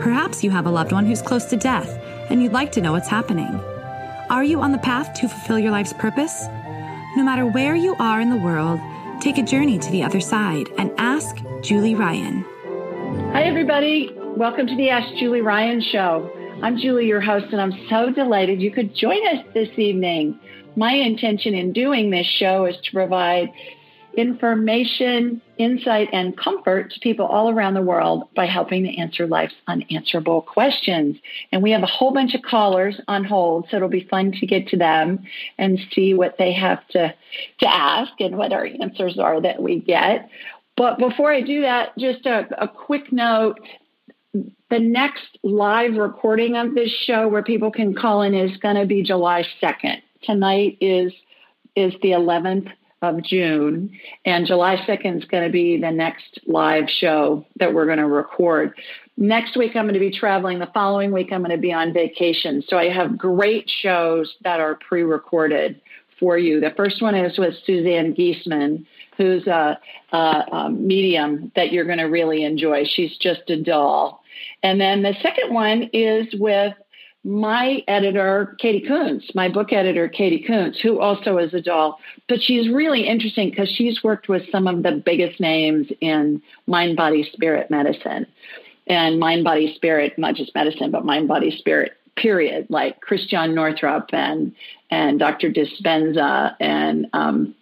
Perhaps you have a loved one who's close to death and you'd like to know what's happening. Are you on the path to fulfill your life's purpose? No matter where you are in the world, take a journey to the other side and ask Julie Ryan. Hi, everybody. Welcome to the Ask Julie Ryan Show. I'm Julie, your host, and I'm so delighted you could join us this evening. My intention in doing this show is to provide information, insight, and comfort to people all around the world by helping to answer life's unanswerable questions. And we have a whole bunch of callers on hold, so it'll be fun to get to them and see what they have to, to ask and what our answers are that we get. But before I do that, just a, a quick note. The next live recording of this show where people can call in is going to be July 2nd. Tonight is is the 11th of June, and July 2nd is going to be the next live show that we're going to record. Next week, I'm going to be traveling. The following week, I'm going to be on vacation. So I have great shows that are pre recorded for you. The first one is with Suzanne Giesemann, who's a, a, a medium that you're going to really enjoy. She's just a doll. And then the second one is with my editor, Katie Kuntz, my book editor, Katie Kuntz, who also is a doll. But she's really interesting because she's worked with some of the biggest names in mind, body, spirit medicine. And mind, body, spirit, not just medicine, but mind, body, spirit, period, like Christiane Northrup and, and Dr. Dispenza and um,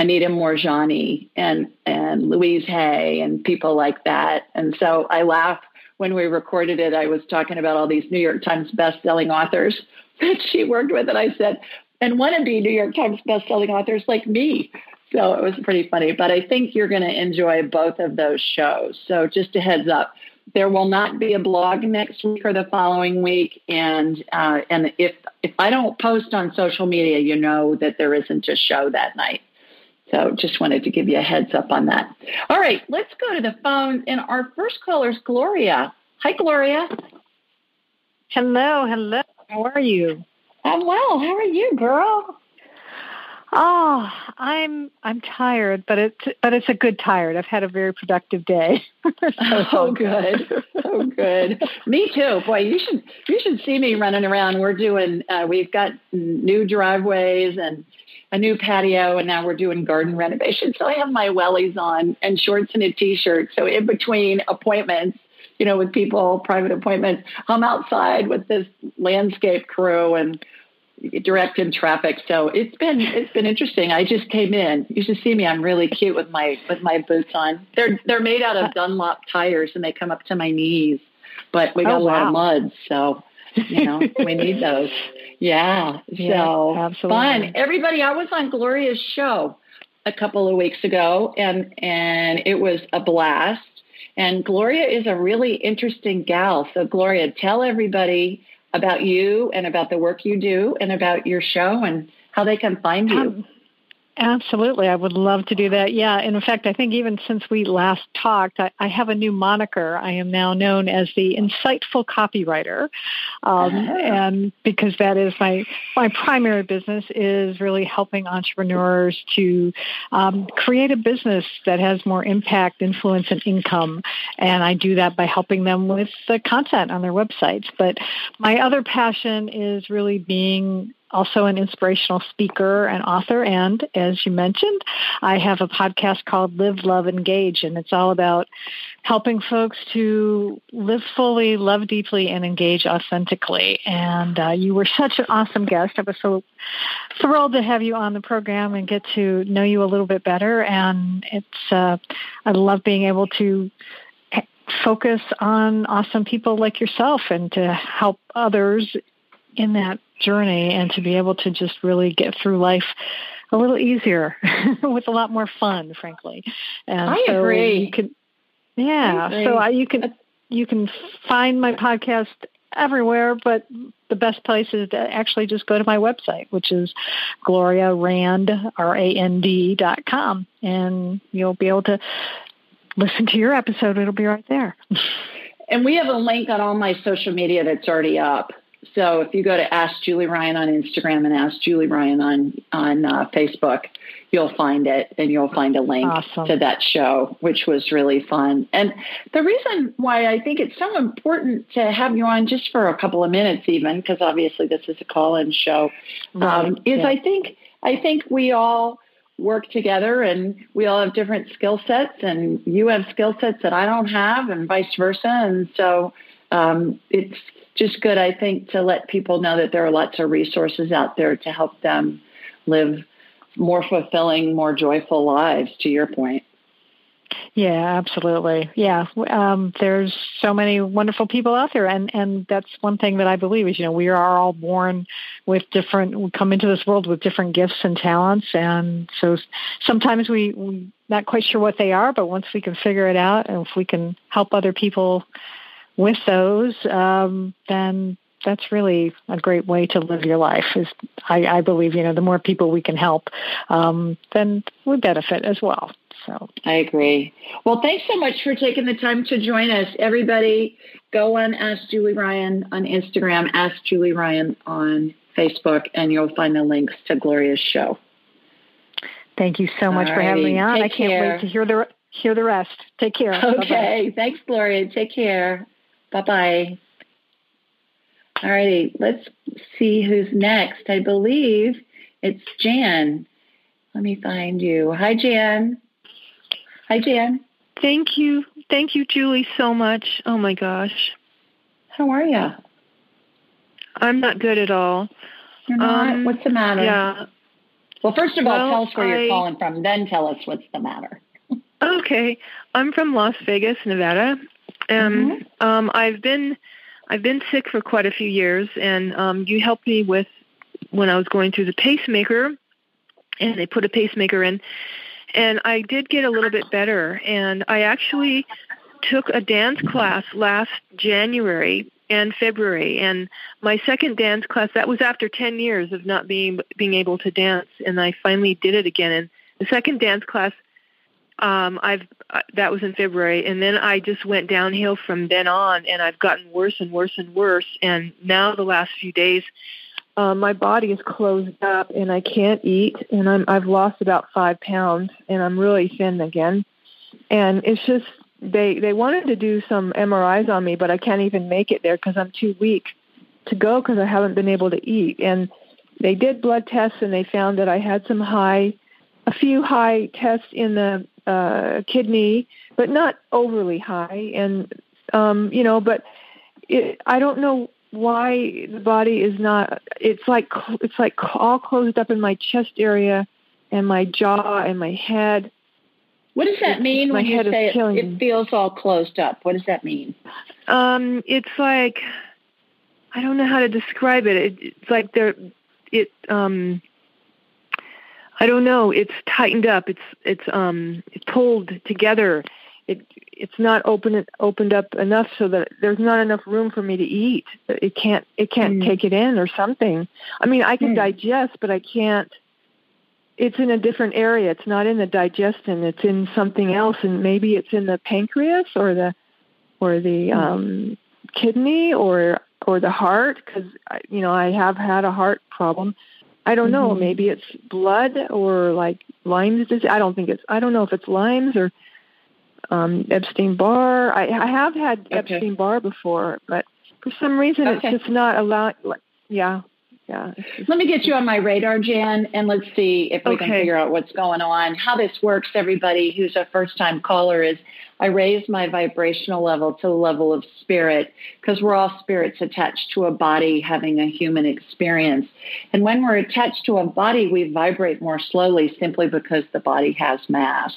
Anita Moorjani and, and Louise Hay and people like that. And so I laugh when we recorded it, I was talking about all these New York Times best-selling authors that she worked with, and I said, and wannabe New York Times best-selling authors like me. So it was pretty funny. But I think you're going to enjoy both of those shows. So just a heads up, there will not be a blog next week or the following week, and uh, and if if I don't post on social media, you know that there isn't a show that night. So just wanted to give you a heads up on that. All right, let's go to the phone. And our first caller is Gloria. Hi, Gloria. Hello, hello. How are you? I'm well. How are you, girl? Oh, I'm I'm tired, but it's but it's a good tired. I've had a very productive day. oh, good, oh, good. me too. Boy, you should you should see me running around. We're doing. Uh, we've got new driveways and a new patio, and now we're doing garden renovation. So I have my wellies on and shorts and a t-shirt. So in between appointments, you know, with people, private appointments, I'm outside with this landscape crew and directing traffic. So it's been it's been interesting. I just came in. You should see me. I'm really cute with my with my boots on. They're they're made out of Dunlop tires and they come up to my knees. But we got oh, a lot of mud, so you know we need those. Yeah. yeah so absolutely. fun. Everybody, I was on Gloria's show a couple of weeks ago and and it was a blast. And Gloria is a really interesting gal. So Gloria, tell everybody about you and about the work you do and about your show and how they can find you. Um, Absolutely. I would love to do that. Yeah. And in fact, I think even since we last talked, I, I have a new moniker. I am now known as the insightful copywriter. Um, uh-huh. And because that is my, my primary business is really helping entrepreneurs to um, create a business that has more impact, influence, and income. And I do that by helping them with the content on their websites. But my other passion is really being also an inspirational speaker and author. And as you mentioned, I have a podcast called Live, Love, Engage, and it's all about helping folks to live fully, love deeply, and engage authentically. And uh, you were such an awesome guest. I was so thrilled to have you on the program and get to know you a little bit better. And it's uh, I love being able to focus on awesome people like yourself and to help others in that journey and to be able to just really get through life a little easier with a lot more fun, frankly. And I so agree. You can, yeah. So I, you can you can find my podcast everywhere, but the best place is to actually just go to my website, which is Gloria Rand, R-A-N-D dot com, and you'll be able to listen to your episode. It'll be right there. And we have a link on all my social media that's already up. So if you go to Ask Julie Ryan on Instagram and Ask Julie Ryan on on uh, Facebook, you'll find it and you'll find a link awesome. to that show, which was really fun. And the reason why I think it's so important to have you on just for a couple of minutes, even because obviously this is a call-in show, right. um, is yeah. I think I think we all work together and we all have different skill sets and you have skill sets that I don't have and vice versa. And so um, it's just good, I think, to let people know that there are lots of resources out there to help them live more fulfilling, more joyful lives, to your point. Yeah, absolutely. Yeah, um, there's so many wonderful people out there, and and that's one thing that I believe is you know we are all born with different. We come into this world with different gifts and talents, and so sometimes we we're not quite sure what they are, but once we can figure it out, and if we can help other people with those, um, then that's really a great way to live your life. Is I, I believe you know the more people we can help, um, then we benefit as well. So I agree. Well, thanks so much for taking the time to join us. Everybody, go on Ask Julie Ryan on Instagram, Ask Julie Ryan on Facebook, and you'll find the links to Gloria's show. Thank you so much All for having me on. Take I can't care. wait to hear the hear the rest. Take care. Okay. Bye-bye. Thanks, Gloria. Take care. Bye bye. All righty. Let's see who's next. I believe it's Jan. Let me find you. Hi, Jan. Hi, Jan. Thank you. Thank you, Julie, so much. Oh my gosh. How are you? I'm not good at all. You're not? Um, what's the matter? Yeah. Well, first of all, well, tell us where I, you're calling from, then tell us what's the matter. okay. I'm from Las Vegas, Nevada. And mm-hmm. um, I've been I've been sick for quite a few years and um, you helped me with when I was going through the pacemaker and they put a pacemaker in and I did get a little bit better. And I actually took a dance class last January and February. And my second dance class that was after 10 years of not being being able to dance, and I finally did it again. And the second dance class, um, I've uh, that was in February, and then I just went downhill from then on, and I've gotten worse and worse and worse. And now the last few days, uh, my body is closed up and I can't eat, and I'm I've lost about five pounds, and I'm really thin again. And it's just they they wanted to do some MRIs on me, but I can't even make it there because I'm too weak to go because I haven't been able to eat. And they did blood tests and they found that I had some high, a few high tests in the uh, kidney, but not overly high. And um, you know, but it, I don't know why the body is not it's like it's like all closed up in my chest area and my jaw and my head. What does that mean my when you say it, it, feels all closed up? What does that mean? Um it's like i don't know how to describe it, it it's like there it um i don't know it's tightened up it's it's um it's pulled together it it's not open opened up enough so that there's not enough room for me to eat. It can't it can't mm. take it in or something. I mean, I can mm. digest, but I can't. It's in a different area. It's not in the digestion. It's in something else, and maybe it's in the pancreas or the or the mm. um, kidney or or the heart because you know I have had a heart problem. I don't know. Mm-hmm. Maybe it's blood or like Lyme's disease. I don't think it's. I don't know if it's Lyme's or um, Epstein Barr. I, I have had okay. Epstein Barr before, but for some reason okay. it's just not allowed. Yeah, yeah. Let me get you on my radar, Jan, and let's see if we okay. can figure out what's going on. How this works, everybody who's a first time caller, is I raise my vibrational level to the level of spirit because we're all spirits attached to a body having a human experience. And when we're attached to a body, we vibrate more slowly simply because the body has mass.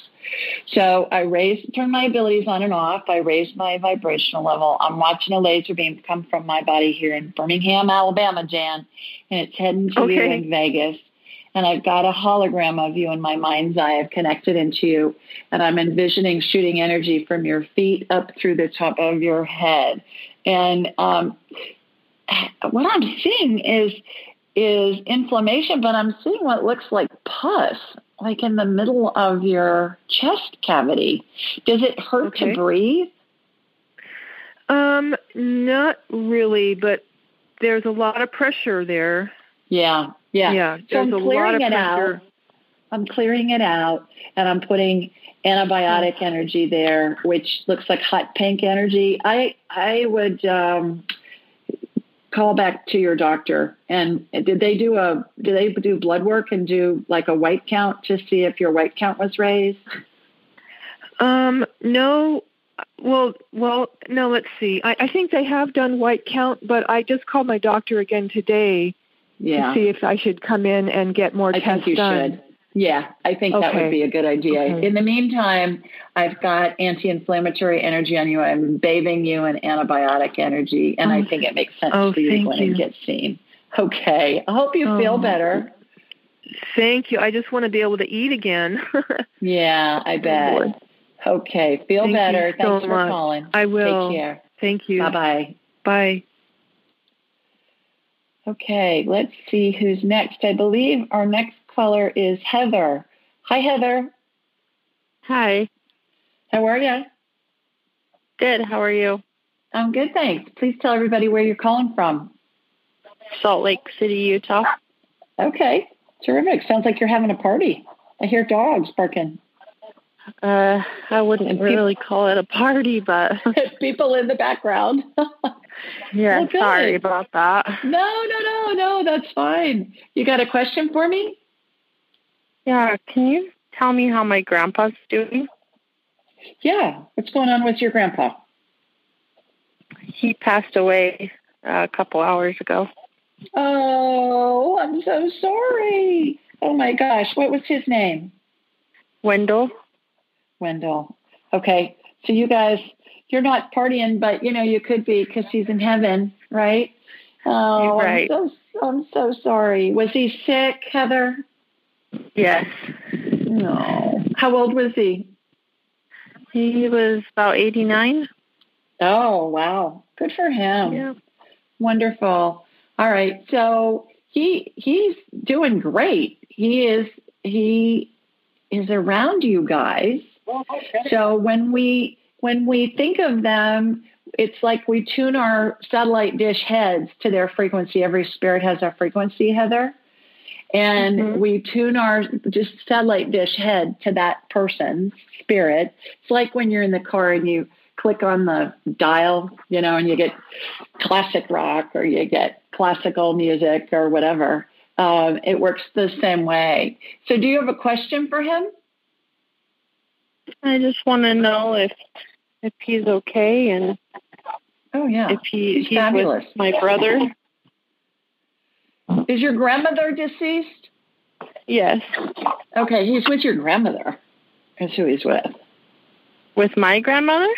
So I raise, turn my abilities on and off. I raise my vibrational level. I'm watching a laser beam come from my body here in Birmingham, Alabama, Jan, and it's heading to okay. you in Vegas and I've got a hologram of you in my mind's eye. I've connected into you, and I'm envisioning shooting energy from your feet up through the top of your head. And um, what I'm seeing is is inflammation, but I'm seeing what looks like pus, like in the middle of your chest cavity. Does it hurt okay. to breathe? Um, not really, but there's a lot of pressure there. Yeah, yeah. Yeah, so I'm clearing it pressure. out. I'm clearing it out, and I'm putting antibiotic energy there, which looks like hot pink energy. I I would um, call back to your doctor and did they do a did they do blood work and do like a white count to see if your white count was raised? Um, no. Well, well, no. Let's see. I, I think they have done white count, but I just called my doctor again today yeah. to see if I should come in and get more I tests think you done. Should. Yeah, I think okay. that would be a good idea. Okay. In the meantime, I've got anti-inflammatory energy on you. I'm bathing you in antibiotic energy, and oh. I think it makes sense oh, for you to go and get seen. Okay, I hope you oh. feel better. Thank you. I just want to be able to eat again. yeah, I oh, bet. Okay, feel Thank better. Thanks so for much. calling. I will. Take care. Thank you. Bye bye. Okay, let's see who's next. I believe our next caller is Heather. Hi, Heather. Hi. How are you? Good. How are you? I'm good, thanks. Please tell everybody where you're calling from. Salt Lake City, Utah. Okay, terrific. Sounds like you're having a party. I hear dogs barking. Uh, I wouldn't and really call it a party, but people in the background. yeah, well, sorry about that. No, no, no, no. That's fine. You got a question for me? Yeah, can you tell me how my grandpa's doing? Yeah, what's going on with your grandpa? He passed away uh, a couple hours ago. Oh, I'm so sorry. Oh my gosh, what was his name? Wendell. Wendell. Okay, so you guys, you're not partying, but you know you could be because he's in heaven, right? Oh, right. I'm so I'm so sorry. Was he sick, Heather? Yes. No. How old was he? He was about 89. Oh, wow. Good for him. Yeah. Wonderful. All right. So he he's doing great. He is he is around you guys. Oh, so when we when we think of them, it's like we tune our satellite dish heads to their frequency. Every spirit has a frequency, Heather and mm-hmm. we tune our just satellite dish head to that person's spirit. It's like when you're in the car and you click on the dial, you know, and you get classic rock or you get classical music or whatever. Um, it works the same way. So, do you have a question for him? I just want to know if if he's okay and oh yeah, if he, he's, he's fabulous. with my brother. Is your grandmother deceased? Yes. Okay, he's with your grandmother. That's who he's with. With my grandmother?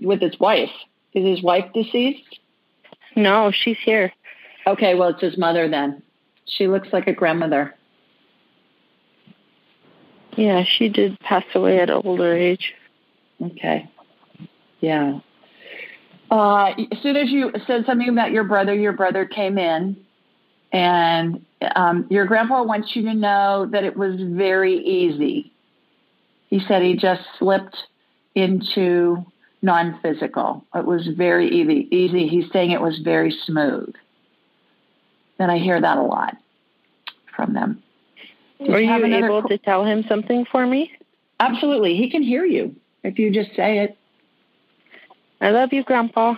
With his wife. Is his wife deceased? No, she's here. Okay, well, it's his mother then. She looks like a grandmother. Yeah, she did pass away at an older age. Okay. Yeah. Uh, as soon as you said something about your brother, your brother came in and um, your grandpa wants you to know that it was very easy. He said he just slipped into non physical. It was very easy. easy. He's saying it was very smooth. And I hear that a lot from them. Are you, you able to tell him something for me? Absolutely. He can hear you if you just say it. I love you, Grandpa.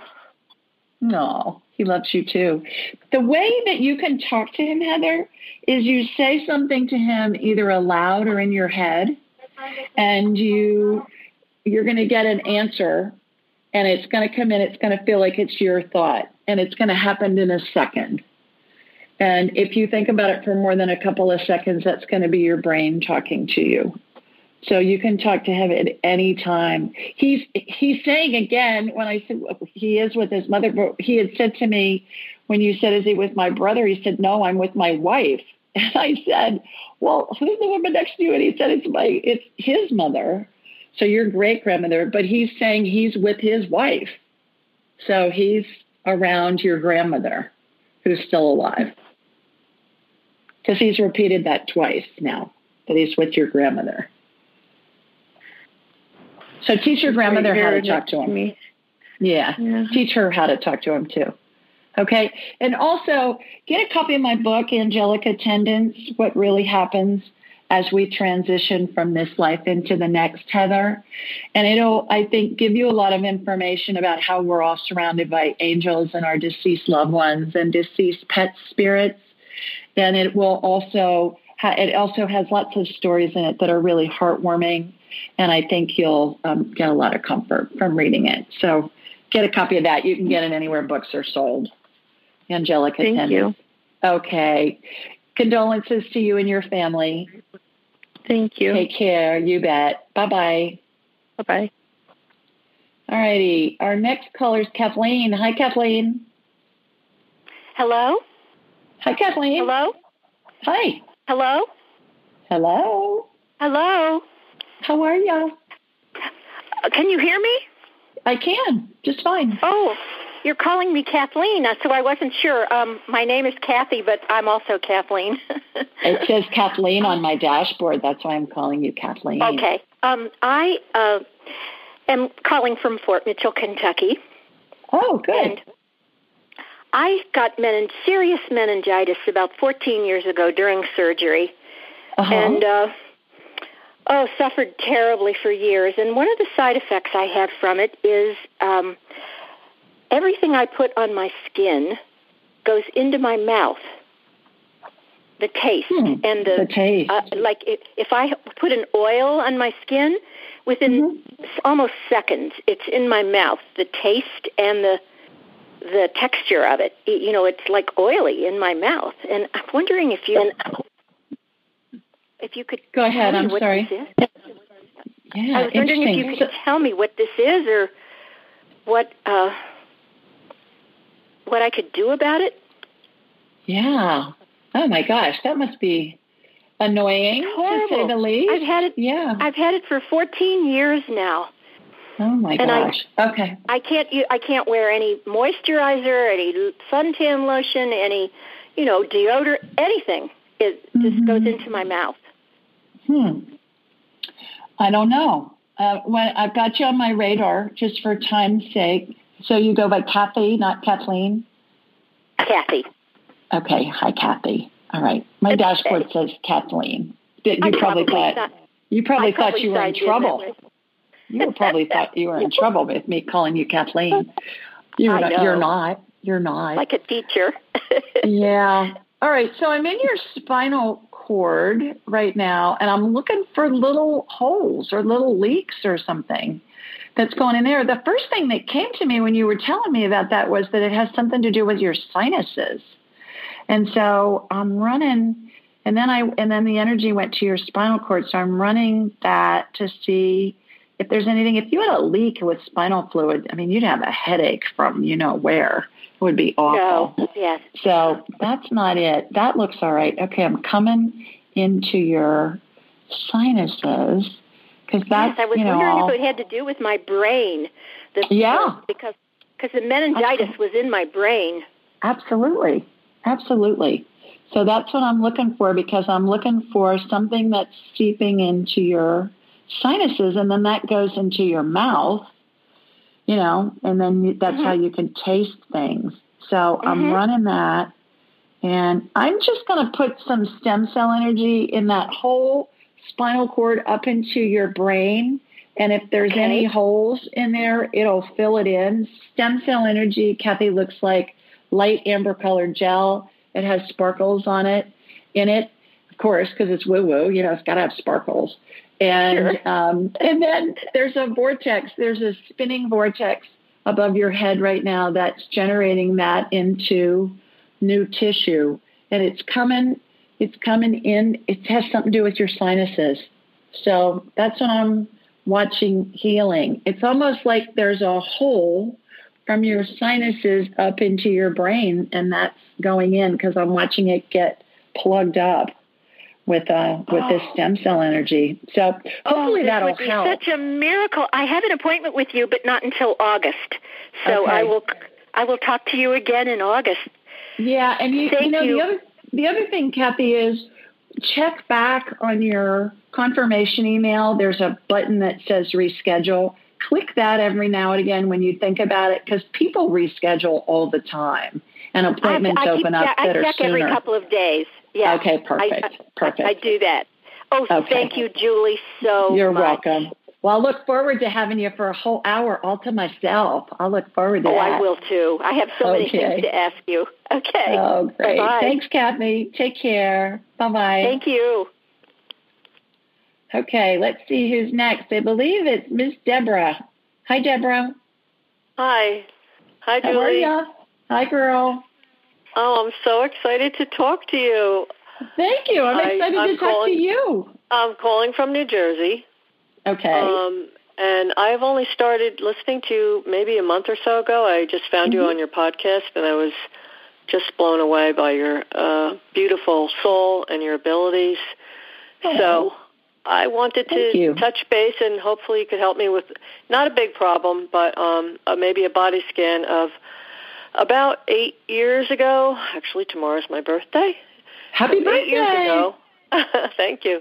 No. He loves you too. The way that you can talk to him, Heather, is you say something to him either aloud or in your head, and you you're going to get an answer, and it's going to come in. It's going to feel like it's your thought, and it's going to happen in a second. And if you think about it for more than a couple of seconds, that's going to be your brain talking to you. So you can talk to him at any time. He's he's saying again when I said he is with his mother, but he had said to me when you said, "Is he with my brother?" He said, "No, I'm with my wife." And I said, "Well, who's the woman next to you?" And he said, "It's my it's his mother." So your great grandmother, but he's saying he's with his wife. So he's around your grandmother who's still alive. Because he's repeated that twice now that he's with your grandmother. So teach your grandmother how to talk to him. Yeah. yeah. Teach her how to talk to him too. Okay. And also get a copy of my book, Angelic Attendants, What Really Happens as we transition from this life into the next, Heather. And it'll, I think, give you a lot of information about how we're all surrounded by angels and our deceased loved ones and deceased pet spirits. And it will also, ha- it also has lots of stories in it that are really heartwarming. And I think you'll um, get a lot of comfort from reading it. So get a copy of that. You can get it anywhere books are sold. Angelica Thank you. Okay. Condolences to you and your family. Thank you. Take care. You bet. Bye bye. Bye bye. All righty. Our next caller is Kathleen. Hi, Kathleen. Hello. Hi, Kathleen. Hello. Hi. Hello. Hello. Hello. How are you? Uh, can you hear me? I can. Just fine. Oh, you're calling me Kathleen, uh, so I wasn't sure. Um, my name is Kathy, but I'm also Kathleen. it says Kathleen on my dashboard. That's why I'm calling you Kathleen. Okay. Um, I uh, am calling from Fort Mitchell, Kentucky. Oh, good. And I got menin- serious meningitis about 14 years ago during surgery. Uh-huh. And, uh, oh, suffered terribly for years. And one of the side effects I had from it is um, everything I put on my skin goes into my mouth. The taste hmm, and the, the taste. Uh, like if, if I put an oil on my skin, within mm-hmm. almost seconds, it's in my mouth. The taste and the the texture of it. You know, it's like oily in my mouth. And I'm wondering if you if you could go ahead. I'm sorry. Yeah, I was wondering if you could tell me what this is or what uh, what I could do about it? Yeah. Oh my gosh, that must be annoying to say the least. I've had it. Yeah. I've had it for 14 years now. Oh my and gosh. I, okay. I can't. I can't wear any moisturizer, any suntan lotion, any, you know, deodorant, anything. It mm-hmm. just goes into my mouth. Hmm. I don't know. Uh, when I've got you on my radar, just for time's sake, so you go by Kathy, not Kathleen? Kathy. Okay. Hi, Kathy. All right. My it's dashboard says Kathleen. You I probably, thought not, you probably I thought you were in trouble. You probably thought you were in trouble with me calling you Kathleen. You're not, you're not. You're not. Like a teacher. yeah. All right. So I'm in your spinal cord right now, and I'm looking for little holes or little leaks or something that's going in there. The first thing that came to me when you were telling me about that was that it has something to do with your sinuses. And so I'm running and then I and then the energy went to your spinal cord. So I'm running that to see if there's anything. If you had a leak with spinal fluid, I mean, you'd have a headache from you know where. It would be awful. No, yes. So that's not it. That looks all right. Okay, I'm coming into your sinuses because that's, yes, I was you wondering know, if it had to do with my brain. The, yeah. because because the meningitis was in my brain. Absolutely. Absolutely. So that's what I'm looking for because I'm looking for something that's seeping into your sinuses and then that goes into your mouth, you know, and then that's mm-hmm. how you can taste things. So mm-hmm. I'm running that and I'm just going to put some stem cell energy in that whole spinal cord up into your brain. And if there's okay. any holes in there, it'll fill it in. Stem cell energy, Kathy, looks like light amber colored gel. It has sparkles on it, in it, of course, because it's woo woo. You know, it's got to have sparkles. And sure. um, and then there's a vortex. There's a spinning vortex above your head right now that's generating that into new tissue, and it's coming it's coming in. It has something to do with your sinuses. So that's what I'm watching healing. It's almost like there's a hole from your sinuses up into your brain, and that's going in because I'm watching it get plugged up with uh with oh. this stem cell energy. So hopefully oh, that'll help. Such a miracle! I have an appointment with you, but not until August. So okay. I will I will talk to you again in August. Yeah, and you, you know you. the other the other thing, Kathy, is check back on your confirmation email. There's a button that says reschedule. Click that every now and again when you think about it, because people reschedule all the time, and appointments I, I open up I that are check sooner. every couple of days. Yeah. Okay, perfect, I, I, perfect. I, do that. Oh, Okay. thank you, Julie, so You're much. welcome. Well, I look forward to having you for a whole hour all to myself. I'll look forward to Oh, that. I will too. I have so many things to ask you. Okay. Oh, great. Bye-bye. Thanks, Kathy. Take care. Bye bye. Thank you. Okay, let's see who's next. I believe it's Miss Deborah. Hi, Deborah. Hi. Hi, How are Julie. Hi, girl. Oh, I'm so excited to talk to you. Thank you. I'm I- excited I'm to talk calling- to you. I'm calling from New Jersey. Okay. Um, and I've only started listening to you maybe a month or so ago. I just found you Mhm. on your podcast, and I was just blown away by your uh, beautiful soul and your abilities. So I wanted to touch base, and hopefully you could help me with not a big problem, but um, uh, maybe a body scan of about eight years ago. Actually, tomorrow's my birthday. Happy So birthday. Eight years ago. Thank you.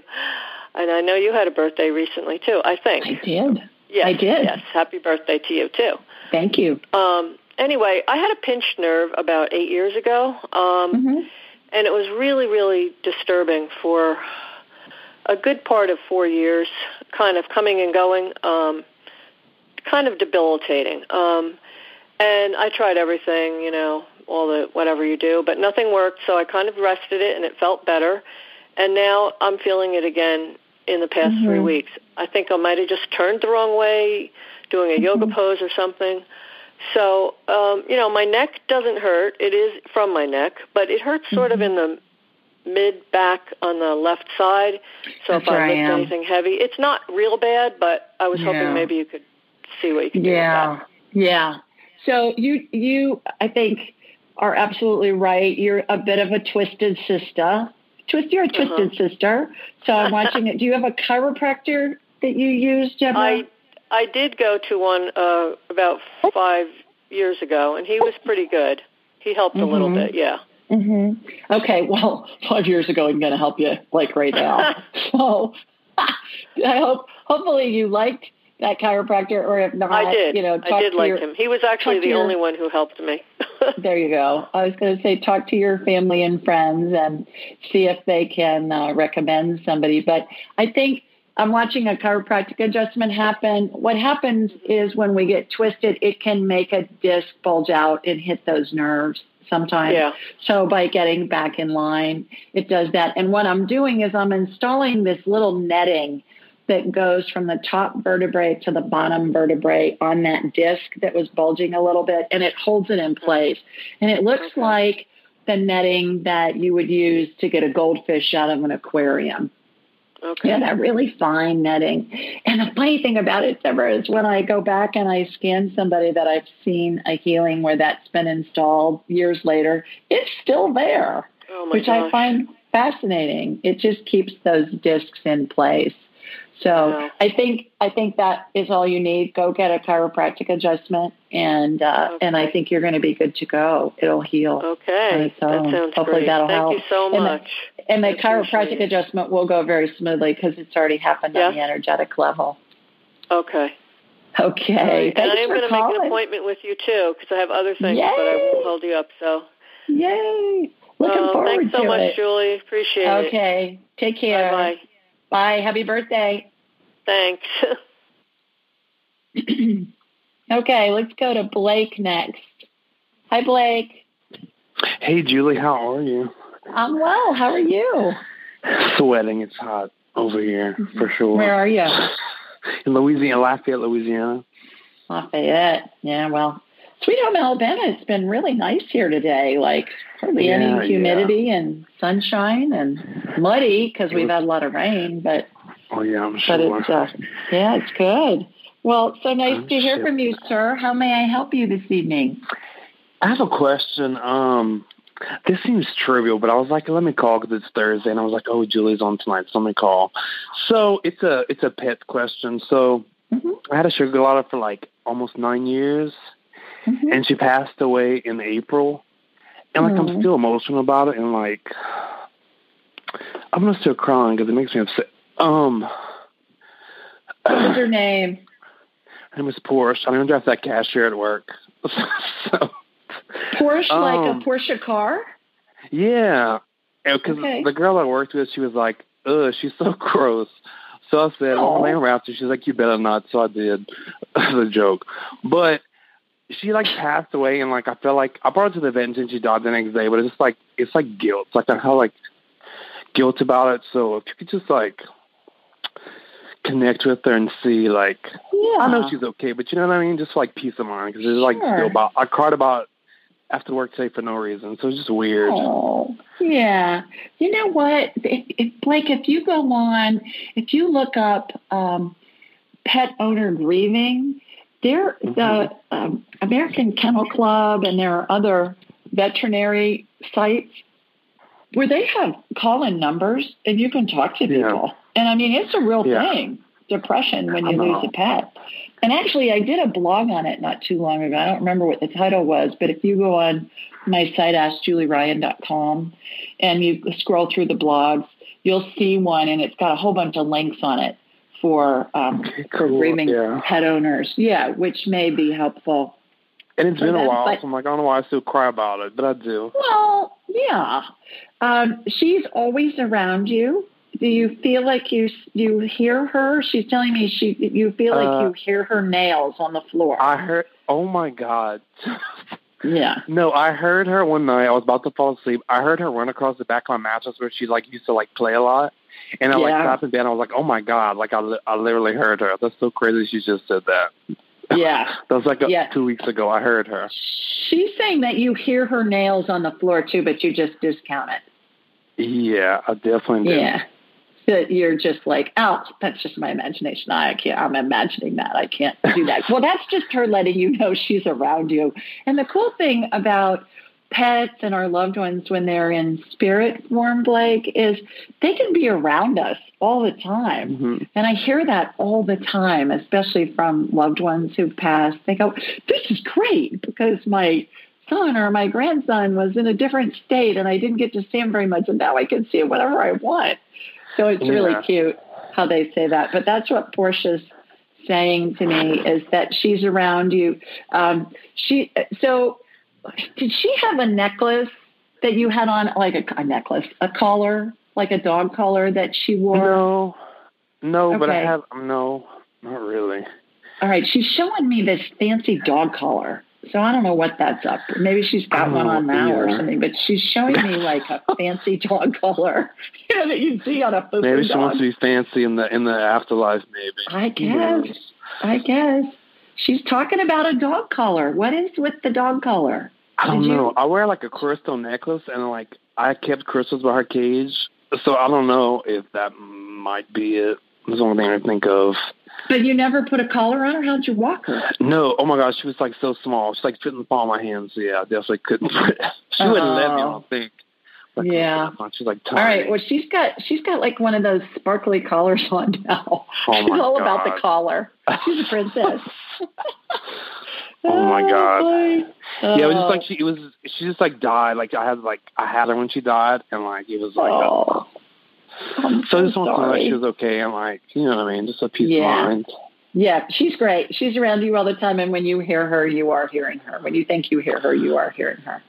And I know you had a birthday recently too. I think. I did. Yes, I did. Yes. Happy birthday to you too. Thank you. Um, anyway, I had a pinched nerve about eight years ago, um, hmm and it was really, really disturbing for a good part of four years, kind of coming and going, um, kind of debilitating. Um, and I tried everything, you know, all the whatever you do, but nothing worked. So I kind of rested it, and it felt better. And now I'm feeling it again in the past three Mhm. weeks. I think I might have just turned the wrong way, doing a yoga pose or something. So, um, you know, my neck doesn't hurt. It is from my neck, but it hurts sort of in the mid back on the left side. So That's if I lift anything heavy, it's not real bad, but I was Yeah. hoping maybe you could see what you could do with Yeah. Yeah. So you you I think are absolutely right. You're a bit of a twisted sister. Twist you're a twisted Uh-huh. sister. So I'm watching it. Do you have a chiropractor that you use. Deborah? I I did go to one uh, about five years ago, and he was pretty good. He helped a little Mhm. bit, yeah. hmm Okay, well, five years ago, I'm going to help you like right now. so I hope, hopefully, you liked that chiropractor, or if not, I did. you know, I did to like your, him. He was actually the your- only one who helped me. There you go. I was going to say, talk to your family and friends and see if they can uh, recommend somebody. But I think I'm watching a chiropractic adjustment happen. What happens is when we get twisted, it can make a disc bulge out and hit those nerves sometimes. yeah. So by getting back in line, it does that. And what I'm doing is I'm installing this little netting that goes from the top vertebrae to the bottom vertebrae on that disc that was bulging a little bit and it holds it in place. And it looks Okay. like the netting that you would use to get a goldfish out of an aquarium. Okay. Yeah, that really fine netting. And the funny thing about it, Deborah, is when I go back and I scan somebody that I've seen a healing where that's been installed years later, it's still there, oh my which gosh. I find fascinating. It just keeps those discs in place. So. I think I think that is all you need. Go get a chiropractic adjustment, and uh, and I think you're going to be good to go. It'll heal. Okay. That sounds hopefully great. that'll Thank help. you so And the- much. And the chiropractic adjustment will go very smoothly because it's already happened on the energetic level. Okay. Okay. Right. And I am going to make an appointment with you too because I have other things, but I won't hold you up. So. Yay. Looking Oh, forward thanks so to much, it. Julie. Appreciate it. Okay. Take care. Bye bye. Bye. Happy birthday. Thanks. okay, let's go to Blake next. Hi, Blake. Hey, Julie, how are you? I'm well. How are you? Sweating. It's hot over here for mm-hmm. sure. Where are you? In Louisiana, Lafayette, Louisiana. Lafayette. Yeah, well, Sweet Home, Alabama, it's been really nice here today. Like hardly Yeah, any humidity and sunshine and muddy because we've had a lot of rain, but Oh yeah, I'm sure. but it's uh, yeah, it's good. Well, so nice I'm to hear sure. from you, sir. How may I help you this evening? I have a question. Um, this seems trivial, but I was like, let me call because it's Thursday, and I was like, oh, Julie's on tonight, so let me call. So it's a it's a pet question. So Mhm. I had a sugar glider for like almost nine years, mm-hmm. and she passed away in April. And like mm-hmm. I'm still emotional about it, and like I'm gonna start crying because it makes me upset. Um, what was her name? Her name was Porsche. I'm gonna drive that cashier at work. so, Porsche, um, like a um, Porsche car. Yeah, because okay. the girl I worked with, she was like, "Ugh, she's so gross." So I said, "Oh, name her after." She's like, "You better not." So I did. the joke, but she like passed away, and like I felt like I brought her to the event, and she died the next day. But it's just like it's like guilt. It's like I felt like guilt about it. So if you could just like connect with her and see, like, yeah. I know she's okay, but you know what I mean? Just like peace of mind because it's like sure. still about. I cried about after work today for no reason, so it's just weird. Oh, yeah. You know what, it, it, Blake? If you go on, if you look up um, pet owner grieving, there mm-hmm. the um, American Kennel Club and there are other veterinary sites where they have call-in numbers and you can talk to people. Yeah. And I mean, it's a real yeah. thing. Depression when you lose a pet. And actually, I did a blog on it not too long ago. I don't remember what the title was, but if you go on my site, askjulieryan.com, and you scroll through the blogs, you'll see one, and it's got a whole bunch of links on it for um, grieving yeah. pet owners. Yeah, which may be helpful. And it's been them, a while, but, so I'm like, I don't know why I still cry about it, but I do. Well, yeah. Um, she's always around you do you feel like you you hear her? She's telling me she you feel like uh, you hear her nails on the floor. I heard. Oh my god. yeah. No, I heard her one night. I was about to fall asleep. I heard her run across the back of my mattress where she like used to like play a lot. And I yeah. like bed. And I was like, "Oh my god!" Like I, I literally heard her. That's so crazy. She just said that. Yeah, that was like a, yeah. two weeks ago. I heard her. She's saying that you hear her nails on the floor too, but you just discount it. Yeah, I definitely do. Yeah that you're just like, oh, that's just my imagination. I can't, I'm imagining that. I can't do that. well, that's just her letting you know she's around you. And the cool thing about pets and our loved ones when they're in spirit form, Blake, is they can be around us all the time. Mm-hmm. And I hear that all the time, especially from loved ones who've passed. They go, this is great because my son or my grandson was in a different state and I didn't get to see him very much and now I can see him whenever I want. So it's yeah. really cute how they say that. But that's what Porsche's saying to me is that she's around you. Um, she so did she have a necklace that you had on like a, a necklace, a collar, like a dog collar that she wore? No, no, okay. but I have no, not really. All right, she's showing me this fancy dog collar. So I don't know what that's up. Maybe she's got one on now yeah. or something, but she's showing me like a fancy dog collar, you know, that you see on a Maybe she dog. wants to be fancy in the in the afterlife. Maybe I guess. I guess she's talking about a dog collar. What is with the dog collar? I don't Did know. You... I wear like a crystal necklace, and like I kept crystals by her cage, so I don't know if that might be it. That's the only thing I think of. But you never put a collar on her? How'd you walk her? No. Oh my gosh, she was like so small. She's like fit in the palm of my hands. So yeah, I definitely couldn't put it. She oh. wouldn't let me, I don't oh. think. Like, oh, yeah. She's like. All right. Well, she's got she's got like one of those sparkly collars on now. Oh she's all God. about the collar. She's a princess. oh my oh, God. Oh. Yeah, it was just like oh. she it was she just like died. Like I had like I had her when she died, and like it was like. Oh. I'm so, so just want to know she was okay. I'm like, you know what I mean? Just a peace yeah. of mind. Yeah, she's great. She's around you all the time, and when you hear her, you are hearing her. When you think you hear her, you are hearing her.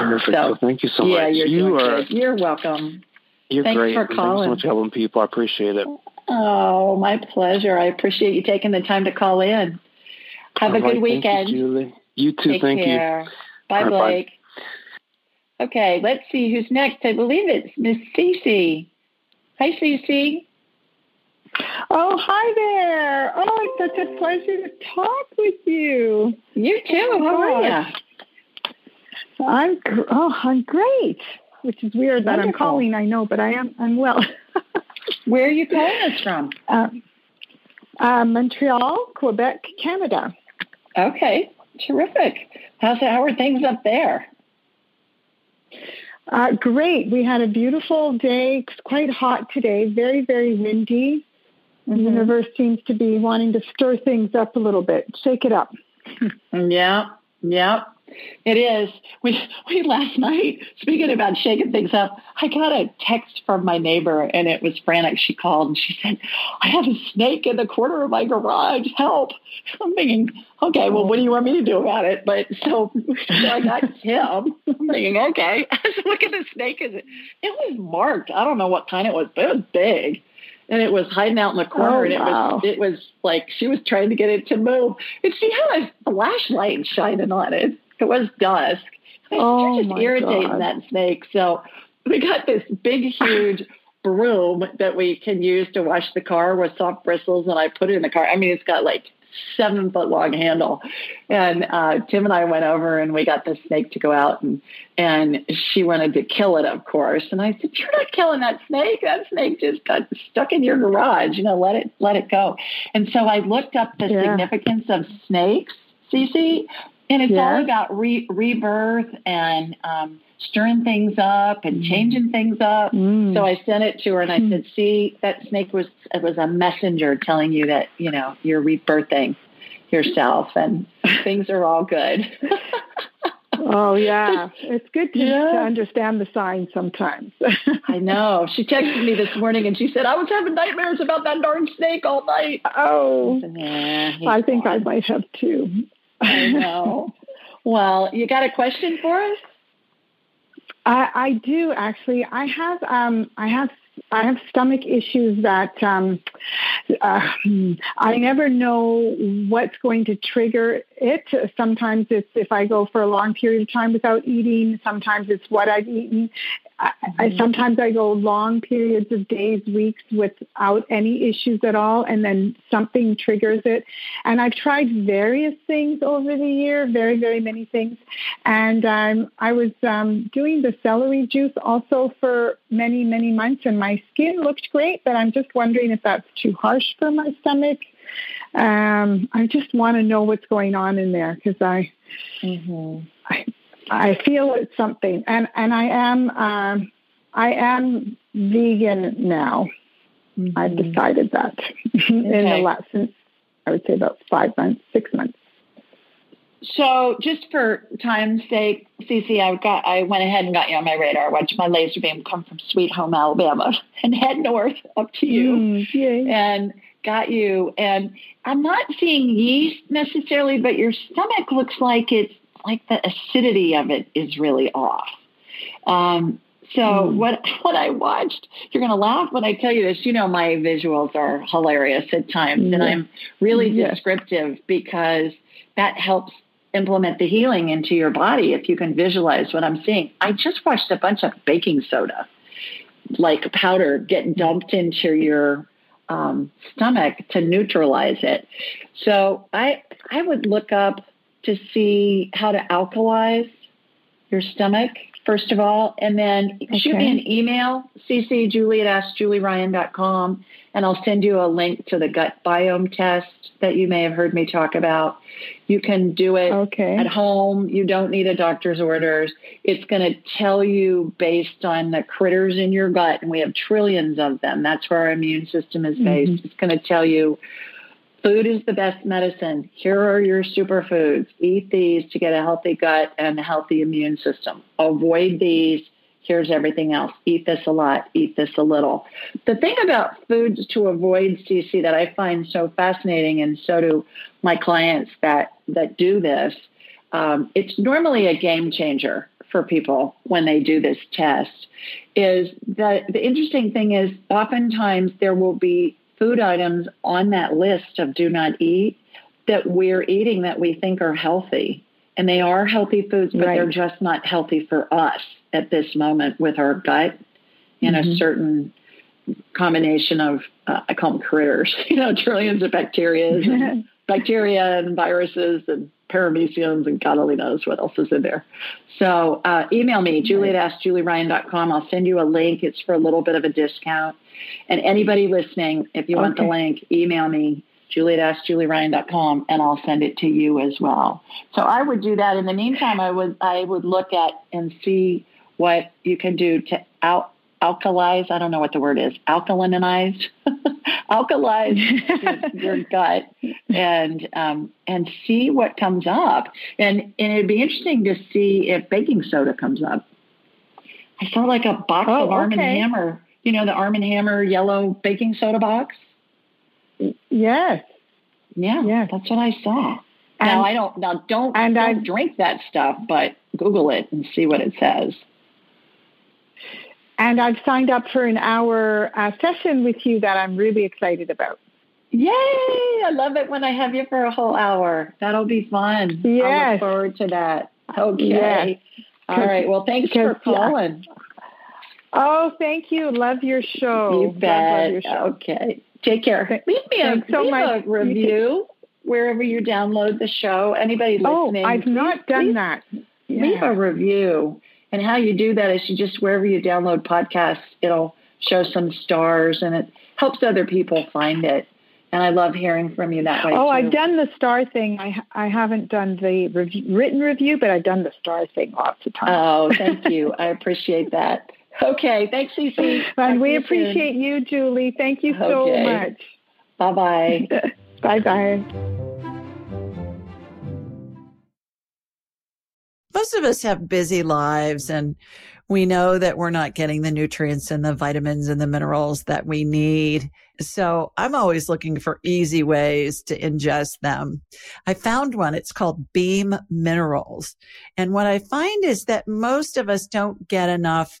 Perfect. So, well, thank you so yeah, much. You're you are. Good. You're welcome. You're Thanks great. for calling. Thanks so much helping people. I appreciate it. Oh, my pleasure. I appreciate you taking the time to call in. Have all a good right, weekend. You, Julie. You too. Take thank care. you. Bye, right, Blake. Bye. Okay, let's see who's next. I believe it's Miss Cece. Hi, Cece. Oh, hi there. Oh, it's such a pleasure to talk with you. You too. Oh How are you? I'm oh, I'm great. Which is weird Wonderful. that I'm calling. I know, but I am. I'm well. Where are you calling us from? Uh, uh, Montreal, Quebec, Canada. Okay, terrific. How's how are things up there? Uh, great. We had a beautiful day. It's quite hot today. Very, very windy. Mm-hmm. The universe seems to be wanting to stir things up a little bit, shake it up. yeah, Yep. It is. We we last night, speaking about shaking things up, I got a text from my neighbor and it was frantic. She called and she said, I have a snake in the corner of my garage. Help. I'm thinking, okay, well, what do you want me to do about it? But so, so I got him. I'm thinking, okay. I was looking at the snake. Is It was marked. I don't know what kind it was, but it was big and it was hiding out in the oh, corner oh, and it wow. was it was like she was trying to get it to move and she had a flashlight shining on it it was dusk oh, just irritating God. that snake so we got this big huge broom that we can use to wash the car with soft bristles and i put it in the car i mean it's got like seven foot long handle. And uh, Tim and I went over and we got the snake to go out and and she wanted to kill it, of course. And I said, "You're not killing that snake. That snake just got stuck in your garage. You know, let it let it go." And so I looked up the yeah. significance of snakes, Cece, and it's yeah. all about re- rebirth and um, stirring things up and mm. changing things up. Mm. So I sent it to her and I mm. said, "See, that snake was it was a messenger telling you that you know you're rebirthing yourself and things are all good." oh yeah, it's good to, yeah. to understand the signs sometimes. I know. She texted me this morning and she said I was having nightmares about that darn snake all night. Oh, I think I might have too. I know. Well, you got a question for us? I, I do actually. I have um, I have I have stomach issues that um, uh, I never know what's going to trigger it. Sometimes it's if I go for a long period of time without eating. Sometimes it's what I've eaten. I, I, mm-hmm. sometimes I go long periods of days, weeks without any issues at all, and then something triggers it. And I've tried various things over the year, very, very many things. And um, I was um, doing the celery juice also for many, many months, and my skin looked great. But I'm just wondering if that's too harsh for my stomach. Um, I just want to know what's going on in there because I, mm-hmm. I I feel it's something, and and I am um, I am vegan now. Mm-hmm. I've decided that okay. in the last since I would say about five months, six months. So, just for time's sake, Cece, I got I went ahead and got you on my radar. Watched my laser beam come from Sweet Home, Alabama, and head north up to you, mm, and got you. And I'm not seeing yeast necessarily, but your stomach looks like it's like the acidity of it is really off. Um, so mm. what what I watched, you're going to laugh when I tell you this. You know, my visuals are hilarious at times, yeah. and I'm really yeah. descriptive because that helps implement the healing into your body if you can visualize what I'm seeing. I just watched a bunch of baking soda, like powder, get dumped into your um, stomach to neutralize it. So I I would look up to see how to alkalize your stomach, first of all, and then okay. shoot me an email, cc ccjulie at askjulieryan.com, and I'll send you a link to the gut biome test that you may have heard me talk about. You can do it okay. at home. You don't need a doctor's orders. It's going to tell you based on the critters in your gut, and we have trillions of them. That's where our immune system is based. Mm-hmm. It's going to tell you Food is the best medicine. Here are your superfoods. Eat these to get a healthy gut and a healthy immune system. Avoid these. Here's everything else. Eat this a lot. Eat this a little. The thing about foods to avoid, Cece, that I find so fascinating, and so do my clients that that do this, um, it's normally a game changer for people when they do this test. Is that the interesting thing is oftentimes there will be food items on that list of do not eat that we're eating that we think are healthy. And they are healthy foods, but right. they're just not healthy for us at this moment with our gut in mm-hmm. a certain combination of, uh, I call them critters, you know, trillions of bacteria, and bacteria and viruses and parameciums and God only knows what else is in there. So uh, email me, julie at. I'll send you a link. It's for a little bit of a discount. And anybody listening, if you okay. want the link, email me, julie at askjulieryan.com, and I'll send it to you as well. So I would do that. In the meantime, I would I would look at and see what you can do to out alkalize. I don't know what the word is. Alkalinize, alkalize your, your, gut and um, and see what comes up. And and it'd be interesting to see if baking soda comes up. I saw like a box oh, of Arm okay. and Hammer. You know the Arm and Hammer yellow baking soda box. Yes. Yeah. Yeah. That's what I saw. And, now I don't now don't and don't I drink that stuff, but Google it and see what it says. And I've signed up for an hour uh, session with you that I'm really excited about. Yay! I love it when I have you for a whole hour. That'll be fun. Yes. I look forward to that. Okay. Yes. All right. Well, thanks for calling. Oh, thank you. Love your show. You bet. Love, show. Okay. Take care. Leave me a, so leave much. a review wherever you download the show. Anybody oh, listening? Oh, I've not done leave, that. Yeah. Leave a review. And how you do that is you just wherever you download podcasts, it'll show some stars and it helps other people find it. And I love hearing from you that way. Oh, too. I've done the star thing. I I haven't done the written review, but I've done the star thing lots of times. Oh, thank you. I appreciate that. Okay, thanks, Cece. And we appreciate soon. you, Julie. Thank you so okay. much. Bye bye. bye bye. most of us have busy lives and we know that we're not getting the nutrients and the vitamins and the minerals that we need. So I'm always looking for easy ways to ingest them. I found one. It's called Beam Minerals. And what I find is that most of us don't get enough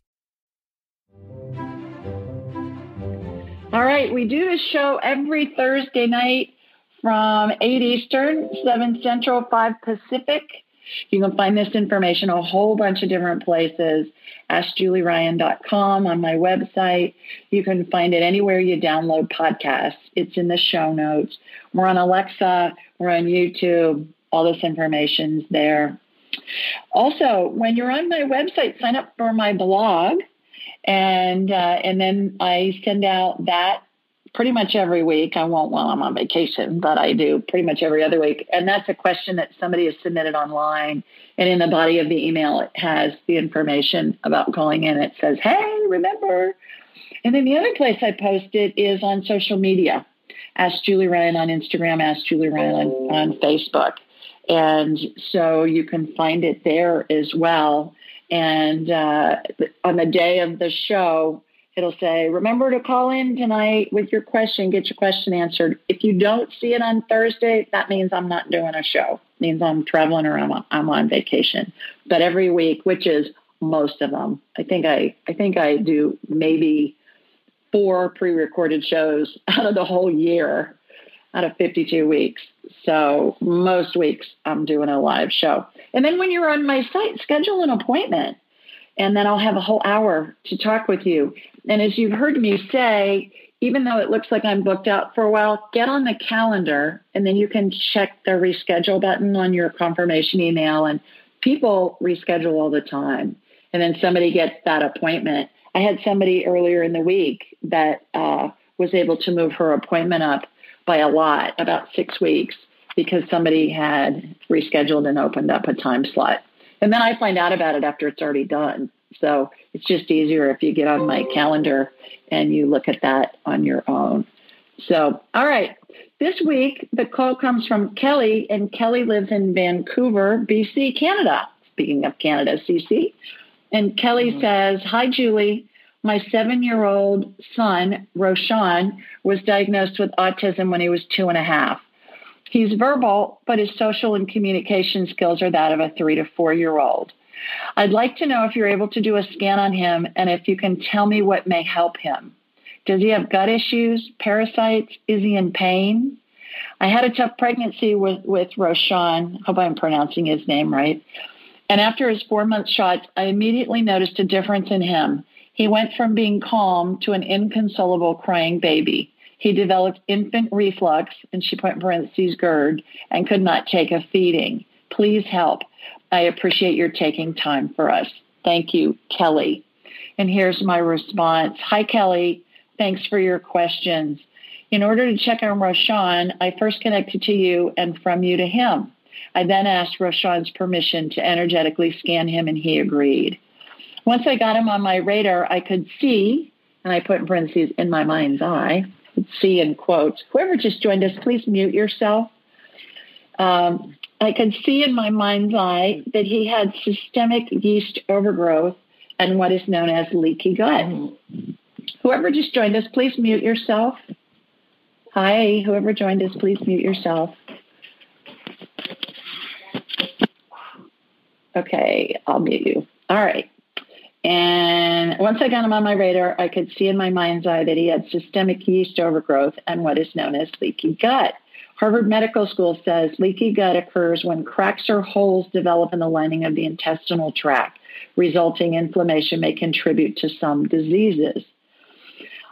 All right, we do this show every Thursday night from 8 Eastern, 7 Central, 5 Pacific. You can find this information a whole bunch of different places. AskJulieRyan.com on my website. You can find it anywhere you download podcasts. It's in the show notes. We're on Alexa. We're on YouTube. All this information's there. Also, when you're on my website, sign up for my blog and uh, and then I send out that pretty much every week. I won't while I'm on vacation, but I do pretty much every other week. And that's a question that somebody has submitted online. And in the body of the email, it has the information about calling in. It says, "Hey, remember." And then the other place I post it is on social media. Ask Julie Ryan on Instagram. Ask Julie Ryan on, on Facebook. And so you can find it there as well. And uh, on the day of the show, it'll say, remember to call in tonight with your question, get your question answered. If you don't see it on Thursday, that means I'm not doing a show. It means I'm traveling or I'm, I'm on vacation. But every week, which is most of them, I think I, I think I do maybe four pre-recorded shows out of the whole year, out of 52 weeks. So most weeks I'm doing a live show. And then when you're on my site, schedule an appointment. And then I'll have a whole hour to talk with you. And as you've heard me say, even though it looks like I'm booked out for a while, get on the calendar and then you can check the reschedule button on your confirmation email. And people reschedule all the time. And then somebody gets that appointment. I had somebody earlier in the week that uh, was able to move her appointment up by a lot, about six weeks because somebody had rescheduled and opened up a time slot. And then I find out about it after it's already done. So it's just easier if you get on my calendar and you look at that on your own. So, all right. This week, the call comes from Kelly, and Kelly lives in Vancouver, BC, Canada. Speaking of Canada, Cece. And Kelly mm-hmm. says, Hi, Julie. My seven year old son, Roshan, was diagnosed with autism when he was two and a half. He's verbal, but his social and communication skills are that of a three to four year old. I'd like to know if you're able to do a scan on him and if you can tell me what may help him. Does he have gut issues, parasites? Is he in pain? I had a tough pregnancy with, with Roshan. Hope I'm pronouncing his name right. And after his four month shots, I immediately noticed a difference in him. He went from being calm to an inconsolable crying baby. He developed infant reflux, and she put in parentheses GERD, and could not take a feeding. Please help. I appreciate your taking time for us. Thank you, Kelly. And here's my response Hi, Kelly. Thanks for your questions. In order to check on Roshan, I first connected to you and from you to him. I then asked Roshan's permission to energetically scan him, and he agreed. Once I got him on my radar, I could see, and I put in parentheses, in my mind's eye, see in quotes. Whoever just joined us, please mute yourself. Um, I can see in my mind's eye that he had systemic yeast overgrowth and what is known as leaky gut. Whoever just joined us, please mute yourself. Hi, whoever joined us, please mute yourself. Okay, I'll mute you. All right. And once I got him on my radar, I could see in my mind's eye that he had systemic yeast overgrowth and what is known as leaky gut. Harvard Medical School says leaky gut occurs when cracks or holes develop in the lining of the intestinal tract. Resulting inflammation may contribute to some diseases.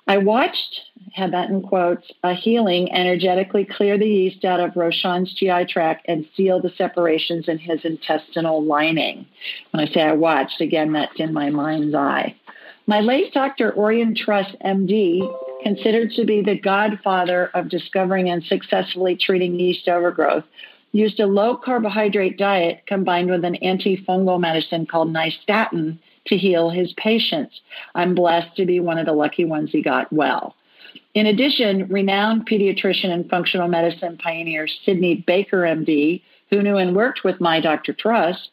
I watched, had that in quotes, a healing energetically clear the yeast out of Roshan's GI tract and seal the separations in his intestinal lining. When I say I watched, again, that's in my mind's eye. My late Dr. Orian Truss, MD, considered to be the godfather of discovering and successfully treating yeast overgrowth, used a low carbohydrate diet combined with an antifungal medicine called nystatin to heal his patients. I'm blessed to be one of the lucky ones he got well. In addition, renowned pediatrician and functional medicine pioneer Sidney Baker, MD, who knew and worked with my Dr. Truss,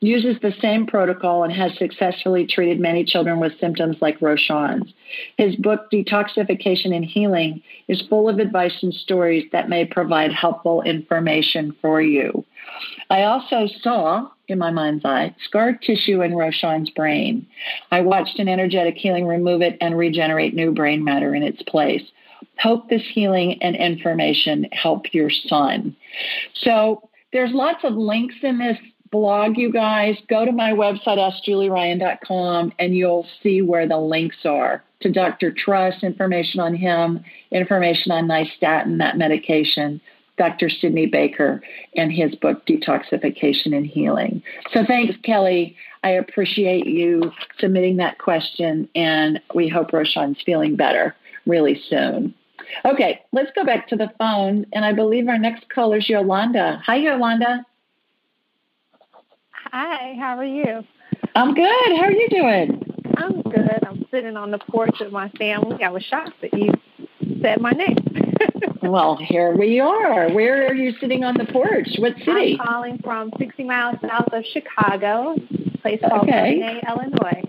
uses the same protocol and has successfully treated many children with symptoms like Roshan's. His book, Detoxification and Healing, is full of advice and stories that may provide helpful information for you. I also saw, in my mind's eye, scar tissue in Roshan's brain. I watched an energetic healing remove it and regenerate new brain matter in its place. Hope this healing and information help your son. So there's lots of links in this blog, you guys. Go to my website, askjulieryan.com, and you'll see where the links are to Dr. Truss, information on him, information on nystatin, that medication, Dr. Sidney Baker and his book, Detoxification and Healing. So thanks, Kelly. I appreciate you submitting that question, and we hope Roshan's feeling better really soon. Okay, let's go back to the phone, and I believe our next caller is Yolanda. Hi, Yolanda. Hi, how are you? I'm good. How are you doing? I'm good. I'm sitting on the porch with my family. I was shocked that you said my name. well, here we are. Where are you sitting on the porch? What city? I'm calling from 60 miles south of Chicago, a place called okay. Illinois.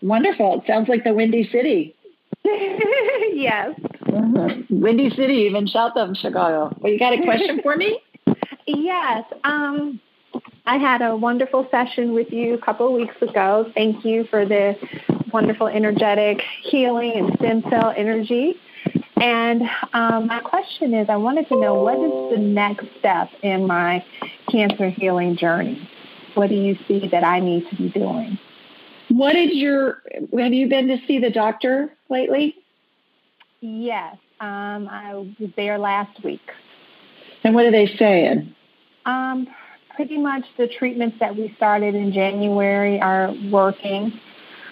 Wonderful. It sounds like the Windy City. yes. Mm-hmm. Windy City, even south of Chicago. Well, you got a question for me? yes. Um, I had a wonderful session with you a couple of weeks ago. Thank you for the wonderful energetic healing and stem cell energy. And um, my question is I wanted to know what is the next step in my cancer healing journey? What do you see that I need to be doing? What did your, have you been to see the doctor lately? Yes, um, I was there last week. And what are they saying? Um, pretty much the treatments that we started in January are working,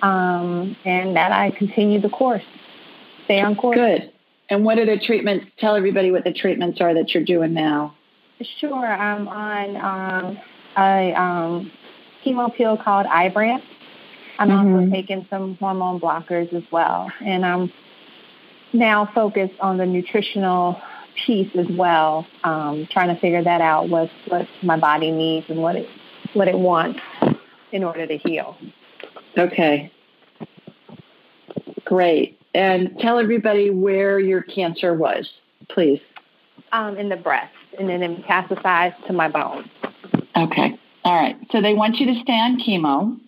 um, and that I continue the course, stay on course. Good. And what are the treatments? Tell everybody what the treatments are that you're doing now. Sure. I'm on um, a um, chemo pill called Ibrance. I'm mm-hmm. also taking some hormone blockers as well. And I'm now focused on the nutritional piece as well, um, trying to figure that out, what, what my body needs and what it, what it wants in order to heal. Okay. Great. And tell everybody where your cancer was, please. Um, in the breast. and then it metastasized to my bones. Okay. All right. So they want you to stay on chemo.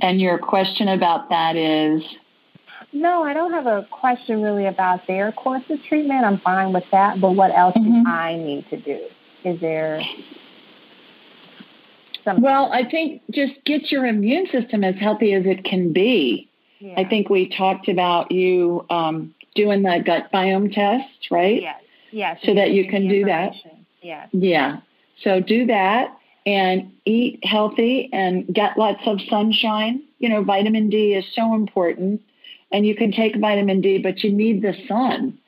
And your question about that is? No, I don't have a question really about their course of treatment. I'm fine with that. But what else mm-hmm. do I need to do? Is there something? Well, I think just get your immune system as healthy as it can be. Yeah. I think we talked about you um, doing the gut biome test, right? Yes. Yes. So that you can do that. Yes. Yeah. So do that and eat healthy and get lots of sunshine. You know, vitamin D is so important. And you can take vitamin D, but you need the sun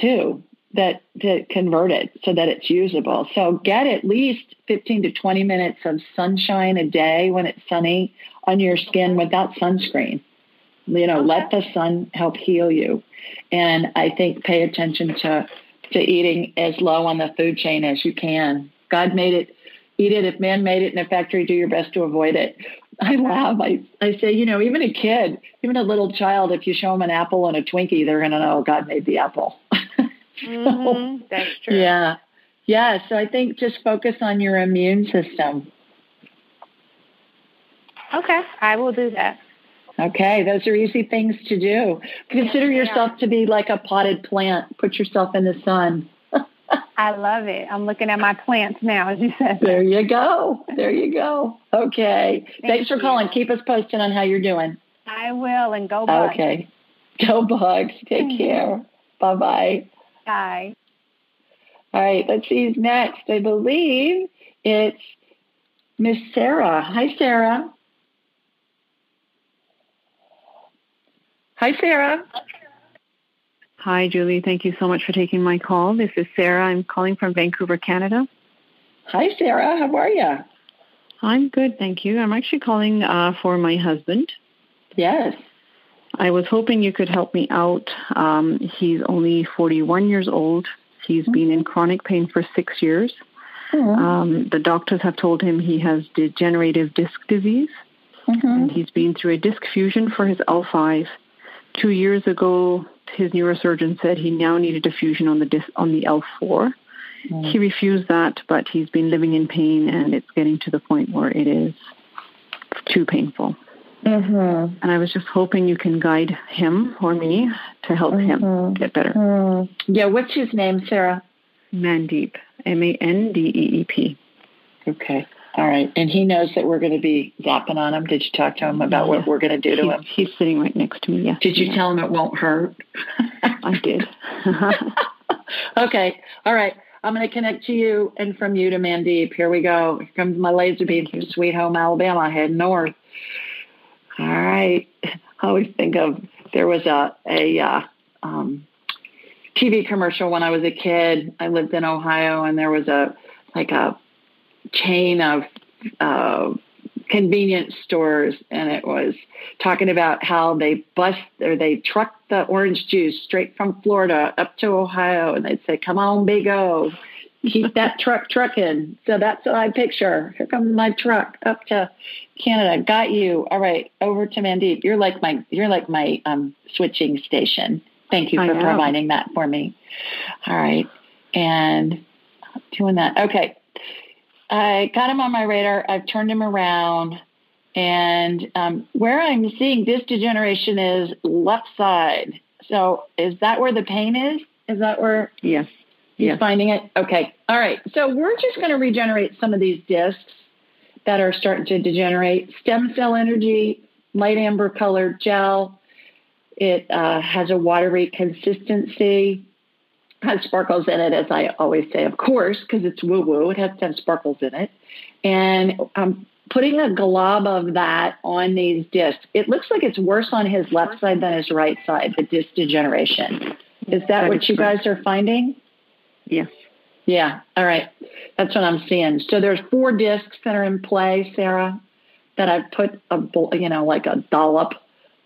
too that to convert it so that it's usable. So get at least 15 to 20 minutes of sunshine a day when it's sunny on your skin without sunscreen. You know, let the sun help heal you. And I think pay attention to to eating as low on the food chain as you can. God made it eat it. If man made it in a factory, do your best to avoid it. I laugh. I, I say, you know, even a kid, even a little child, if you show them an apple and a Twinkie, they're going to know God made the apple. mm-hmm. That's true. Yeah. Yeah. So I think just focus on your immune system. Okay. I will do that. Okay, those are easy things to do. Consider yourself to be like a potted plant. Put yourself in the sun. I love it. I'm looking at my plants now, as you said. There you go. There you go. Okay. Thank Thanks for you. calling. Keep us posted on how you're doing. I will, and go bugs. Okay. Go bugs. Take mm-hmm. care. Bye-bye. Bye. All right. Let's see who's next. I believe it's Miss Sarah. Hi, Sarah. Hi, Sarah. Hi, Julie. Thank you so much for taking my call. This is Sarah. I'm calling from Vancouver, Canada. Hi, Sarah. How are you? I'm good, thank you. I'm actually calling uh, for my husband. Yes. I was hoping you could help me out. Um, he's only 41 years old. He's mm-hmm. been in chronic pain for six years. Mm-hmm. Um, the doctors have told him he has degenerative disc disease. Mm-hmm. And he's been through a disc fusion for his L5 Two years ago, his neurosurgeon said he now needed a fusion on the disc, on the L4. Mm. He refused that, but he's been living in pain, and it's getting to the point where it is too painful. Mm-hmm. And I was just hoping you can guide him or me to help mm-hmm. him get better. Mm. Yeah, what's his name, Sarah? Mandeep, M A N D E E P. Okay. All right. And he knows that we're going to be zapping on him. Did you talk to him about yeah. what we're going to do to he's, him? He's sitting right next to me, yeah. Did you yeah. tell him it won't hurt? I did. okay. All right. I'm going to connect to you and from you to Mandeep. Here we go. Here comes my laser beam from Sweet Home, Alabama, heading north. All right. I always think of there was a, a uh, um, TV commercial when I was a kid. I lived in Ohio and there was a like a chain of uh, convenience stores, and it was talking about how they bust or they truck the orange juice straight from Florida up to Ohio, and they'd say, "Come on, Big O." Keep that truck trucking. So that's what I picture. Here comes my truck up to Canada. Got you. All right, over to Mandeep. You're like my you're like my um, switching station. Thank you for providing that for me. All right, and doing that. Okay, I got him on my radar. I've turned him around. And um, where I'm seeing disc degeneration is left side. So is that where the pain is? Is that where yes. he's yes. finding it? Okay. All right. So we're just going to regenerate some of these discs that are starting to degenerate. Stem cell energy, light amber colored gel. It uh, has a watery consistency has sparkles in it, as I always say, of course, because it's woo woo. It has to have sparkles in it. And I'm putting a glob of that on these discs. It looks like it's worse on his left side than his right side, the disc degeneration. Is that, that what is you guys are finding? Yes. Yeah. All right. That's what I'm seeing. So there's four discs that are in play, Sarah, that I've put a, you know, like a dollop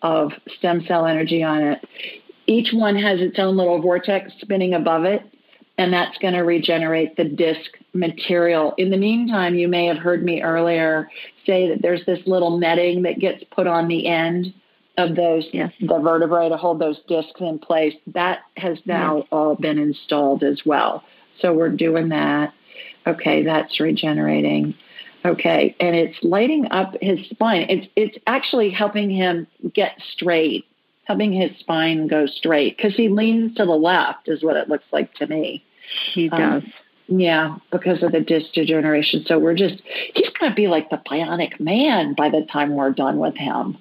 of stem cell energy on it. Each one has its own little vortex spinning above it, and that's going to regenerate the disk material. In the meantime, you may have heard me earlier say that there's this little netting that gets put on the end of those yes. the vertebrae to hold those discs in place. That has now yes. all been installed as well. So we're doing that. Okay, that's regenerating. Okay, and it's lighting up his spine. It's it's actually helping him get straight, helping his spine go straight because he leans to the left, is what it looks like to me. He um, does. Um, yeah, because of the disc degeneration. So we're just he's going to be like the bionic man by the time we're done with him.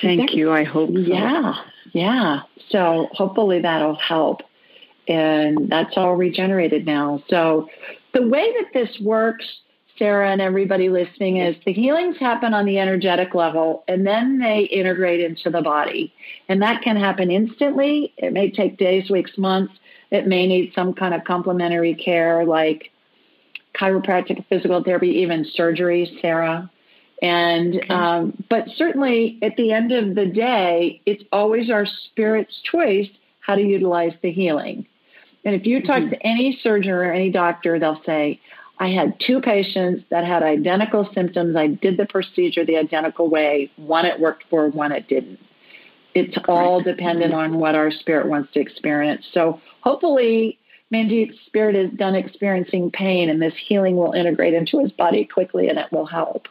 Thank you. I hope. So. Yeah, yeah. So hopefully that'll help, and that's all regenerated now. So the way that this works Sarah and everybody listening is the healings happen on the energetic level and then they integrate into the body. And that can happen instantly. It may take days, weeks, months. It may need some kind of complementary care like chiropractic, physical therapy, even surgery, Sarah. And, okay. um, but certainly at the end of the day, it's always our spirit's choice how to utilize the healing. And if you talk mm-hmm. to any surgeon or any doctor, they'll say, I had two patients that had identical symptoms. I did the procedure the identical way. One it worked for, one it didn't. It's all dependent on what our spirit wants to experience. So hopefully, Mandeep's spirit is done experiencing pain, and this healing will integrate into his body quickly, and it will help.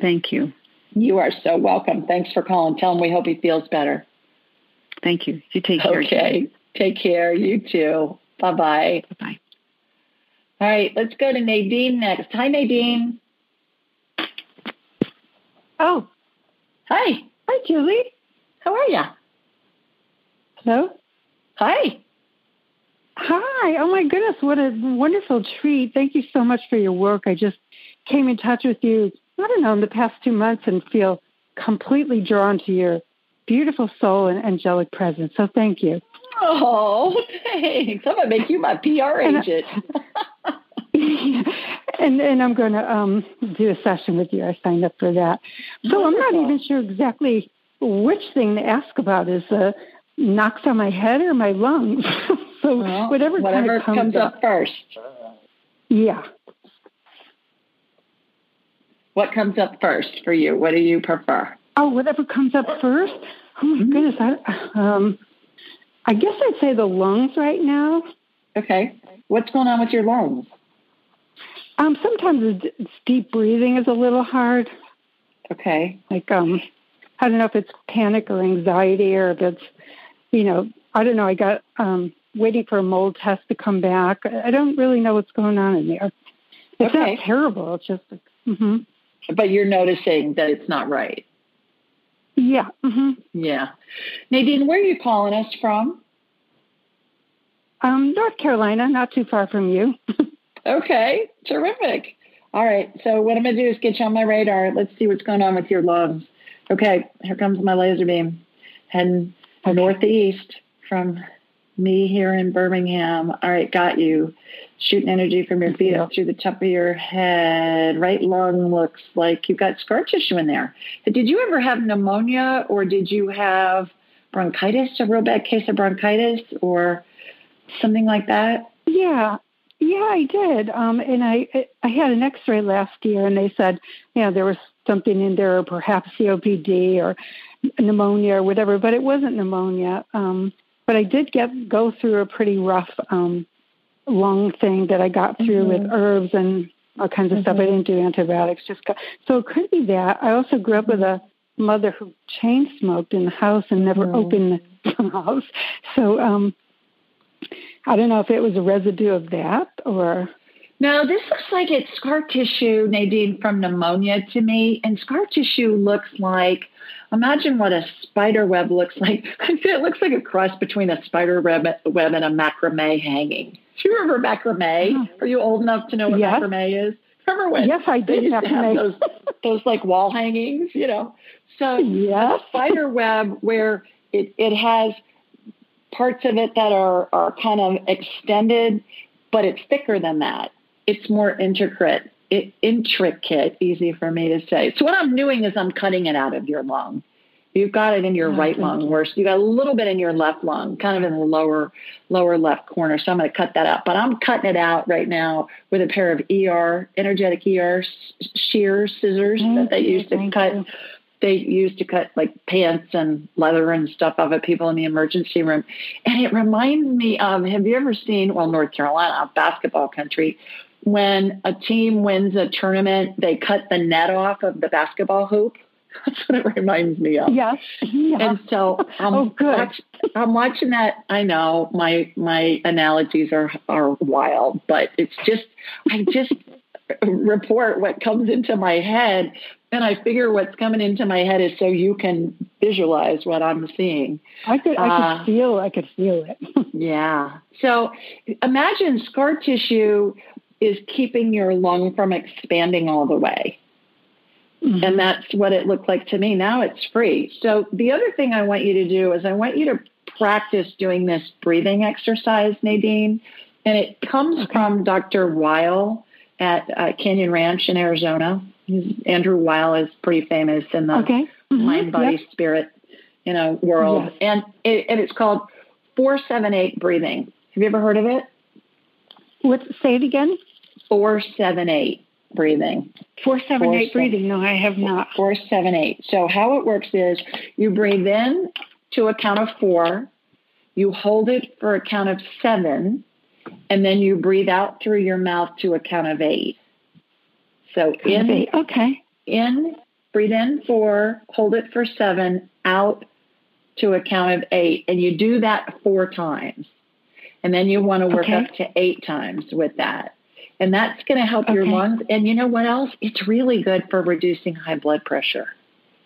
Thank you. You are so welcome. Thanks for calling. Tell him we hope he feels better. Thank you. You take care. Okay. Take care. You too. Bye bye. Bye bye. All right, let's go to Nadine next. Hi, Nadine. Oh, hi. Hi, Julie. How are you? Hello. Hi. Hi. Oh my goodness, what a wonderful treat. Thank you so much for your work. I just came in touch with you, I don't know, in the past two months and feel completely drawn to your beautiful soul and angelic presence. So thank you. Oh, thanks. I'm gonna make you my PR agent. and and I'm going to um, do a session with you. I signed up for that. So Wonderful. I'm not even sure exactly which thing to ask about. Is uh, knocks on my head or my lungs? so well, whatever, whatever comes, comes up, up first. Yeah. What comes up first for you? What do you prefer? Oh, whatever comes up first. Oh my mm-hmm. goodness! I, um, I guess I'd say the lungs right now. Okay. What's going on with your lungs? Um, sometimes it's deep breathing is a little hard. Okay. Like um, I don't know if it's panic or anxiety or if it's, you know, I don't know. I got um waiting for a mold test to come back. I don't really know what's going on in there. It's okay. not terrible. It's just. Mm-hmm. But you're noticing that it's not right. Yeah. Mm-hmm. Yeah. Nadine, where are you calling us from? Um, North Carolina, not too far from you. Okay, terrific. All right, so what I'm going to do is get you on my radar. Let's see what's going on with your lungs. Okay, here comes my laser beam. Heading okay. northeast from me here in Birmingham. All right, got you. Shooting energy from your feet up through the top of your head. Right lung looks like you've got scar tissue in there. Did you ever have pneumonia or did you have bronchitis, a real bad case of bronchitis or something like that? Yeah, yeah, I did. Um, and I I had an X-ray last year, and they said, you know, there was something in there, or perhaps COPD or pneumonia or whatever, but it wasn't pneumonia. Um, but I did get go through a pretty rough um, lung thing that I got through mm-hmm. with herbs and all kinds of mm-hmm. stuff. I didn't do antibiotics. Just got, so it could be that. I also grew up with a mother who chain smoked in the house and never mm-hmm. opened the house. So um, I don't know if it was a residue of that or. No, this looks like it's scar tissue, Nadine, from pneumonia to me. And scar tissue looks like, imagine what a spider web looks like. it looks like a cross between a spider web, web and a macrame hanging. Do you remember macrame? Oh. Are you old enough to know what yes. macrame is? Remember when? Yes, I did. Have those, those like wall hangings, you know. So yes. spider web where it, it has parts of it that are, are kind of extended, but it's thicker than that. It's more intricate, it, intricate, easy for me to say. So what I'm doing is I'm cutting it out of your lung. You've got it in your oh, right lung, where you got a little bit in your left lung, kind of in the lower lower left corner. So I'm going to cut that out. But I'm cutting it out right now with a pair of ER energetic ER shears scissors that they use to cut. You they used to cut like pants and leather and stuff off of people in the emergency room. And it reminds me of have you ever seen, well, North Carolina, basketball country, when a team wins a tournament, they cut the net off of the basketball hoop? That's what it reminds me of. Yes. Yeah. And so I'm, oh, good. Watch, I'm watching that. I know my my analogies are are wild, but it's just I just report what comes into my head and I figure what's coming into my head is so you can visualize what I'm seeing. I could, I could uh, feel, I could feel it. yeah. So imagine scar tissue is keeping your lung from expanding all the way. Mm-hmm. And that's what it looked like to me. Now it's free. So the other thing I want you to do is I want you to practice doing this breathing exercise, Nadine. And it comes okay. from Dr. Weil at uh, Canyon Ranch in Arizona. Andrew Weil is pretty famous in the okay. mm-hmm. mind, body, yep. spirit, you know, world. Yes. And it, and it's called four seven eight breathing. Have you ever heard of it? What? Say it again. Four seven eight breathing. Four seven four, eight seven, breathing. No, I have not. Four seven eight. So how it works is you breathe in to a count of four, you hold it for a count of seven, and then you breathe out through your mouth to a count of eight. So in okay. In breathe in four, hold it for seven, out to a count of eight, and you do that four times. And then you want to work okay. up to eight times with that. And that's going to help okay. your lungs. And you know what else? It's really good for reducing high blood pressure.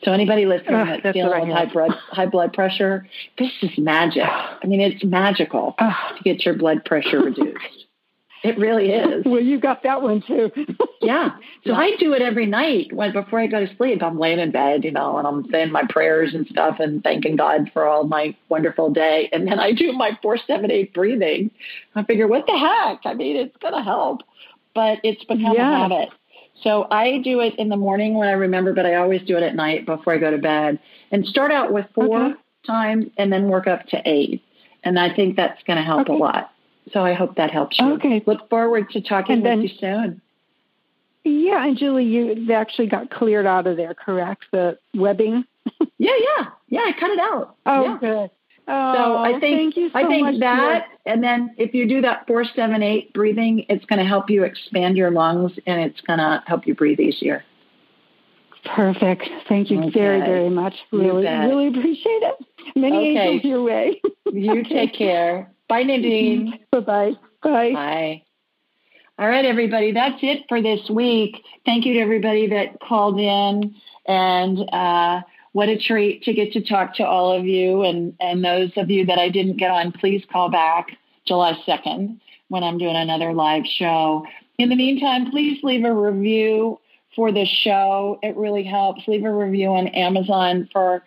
So anybody listening uh, that's dealing with high blood high blood pressure, this is magic. I mean, it's magical uh, to get your blood pressure reduced. It really is. Well, you got that one too. yeah. So. I do it every night when before I go to sleep. I'm laying in bed, you know, and I'm saying my prayers and stuff and thanking God for all my wonderful day. And then I do my four, seven, eight breathing. I figure, what the heck? I mean, it's gonna help. But it's become yeah. a habit. So I do it in the morning when I remember, but I always do it at night before I go to bed. And start out with four okay. times and then work up to eight. And I think that's going to help okay. a lot. So I hope that helps you. Okay. Look forward to talking and then, with you soon. Yeah, and Julie, you actually got cleared out of there, correct? The webbing. yeah, yeah, yeah. I cut it out. Oh, yeah. good. Oh, so I think so I think that, and then if you do that four, seven, eight breathing, it's going to help you expand your lungs, and it's going to help you breathe easier. Perfect. Thank you okay. very, very much. Really, really appreciate it. Many okay. angels your way. you take care. Bye, Nadine. Bye-bye. Bye. Bye. All right, everybody. That's it for this week. Thank you to everybody that called in. And uh, what a treat to get to talk to all of you. And, and those of you that I didn't get on, please call back July 2nd when I'm doing another live show. In the meantime, please leave a review for the show. It really helps. Leave a review on Amazon for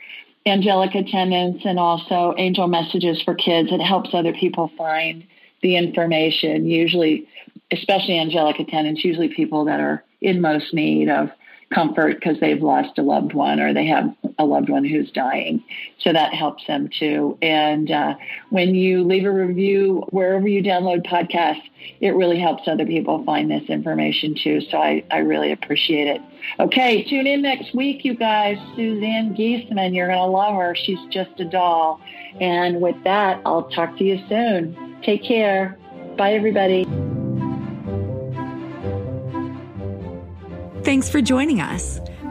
angelic attendants and also angel messages for kids. It helps other people find the information, usually, especially angelic attendants, usually people that are in most need of comfort because they've lost a loved one or they have a loved one who's dying. So that helps them too. And uh, when you leave a review wherever you download podcasts, it really helps other people find this information too. So I, I really appreciate it. Okay, tune in next week, you guys. Suzanne Giesemann, you're going to love her. She's just a doll. And with that, I'll talk to you soon. Take care. Bye, everybody. Thanks for joining us.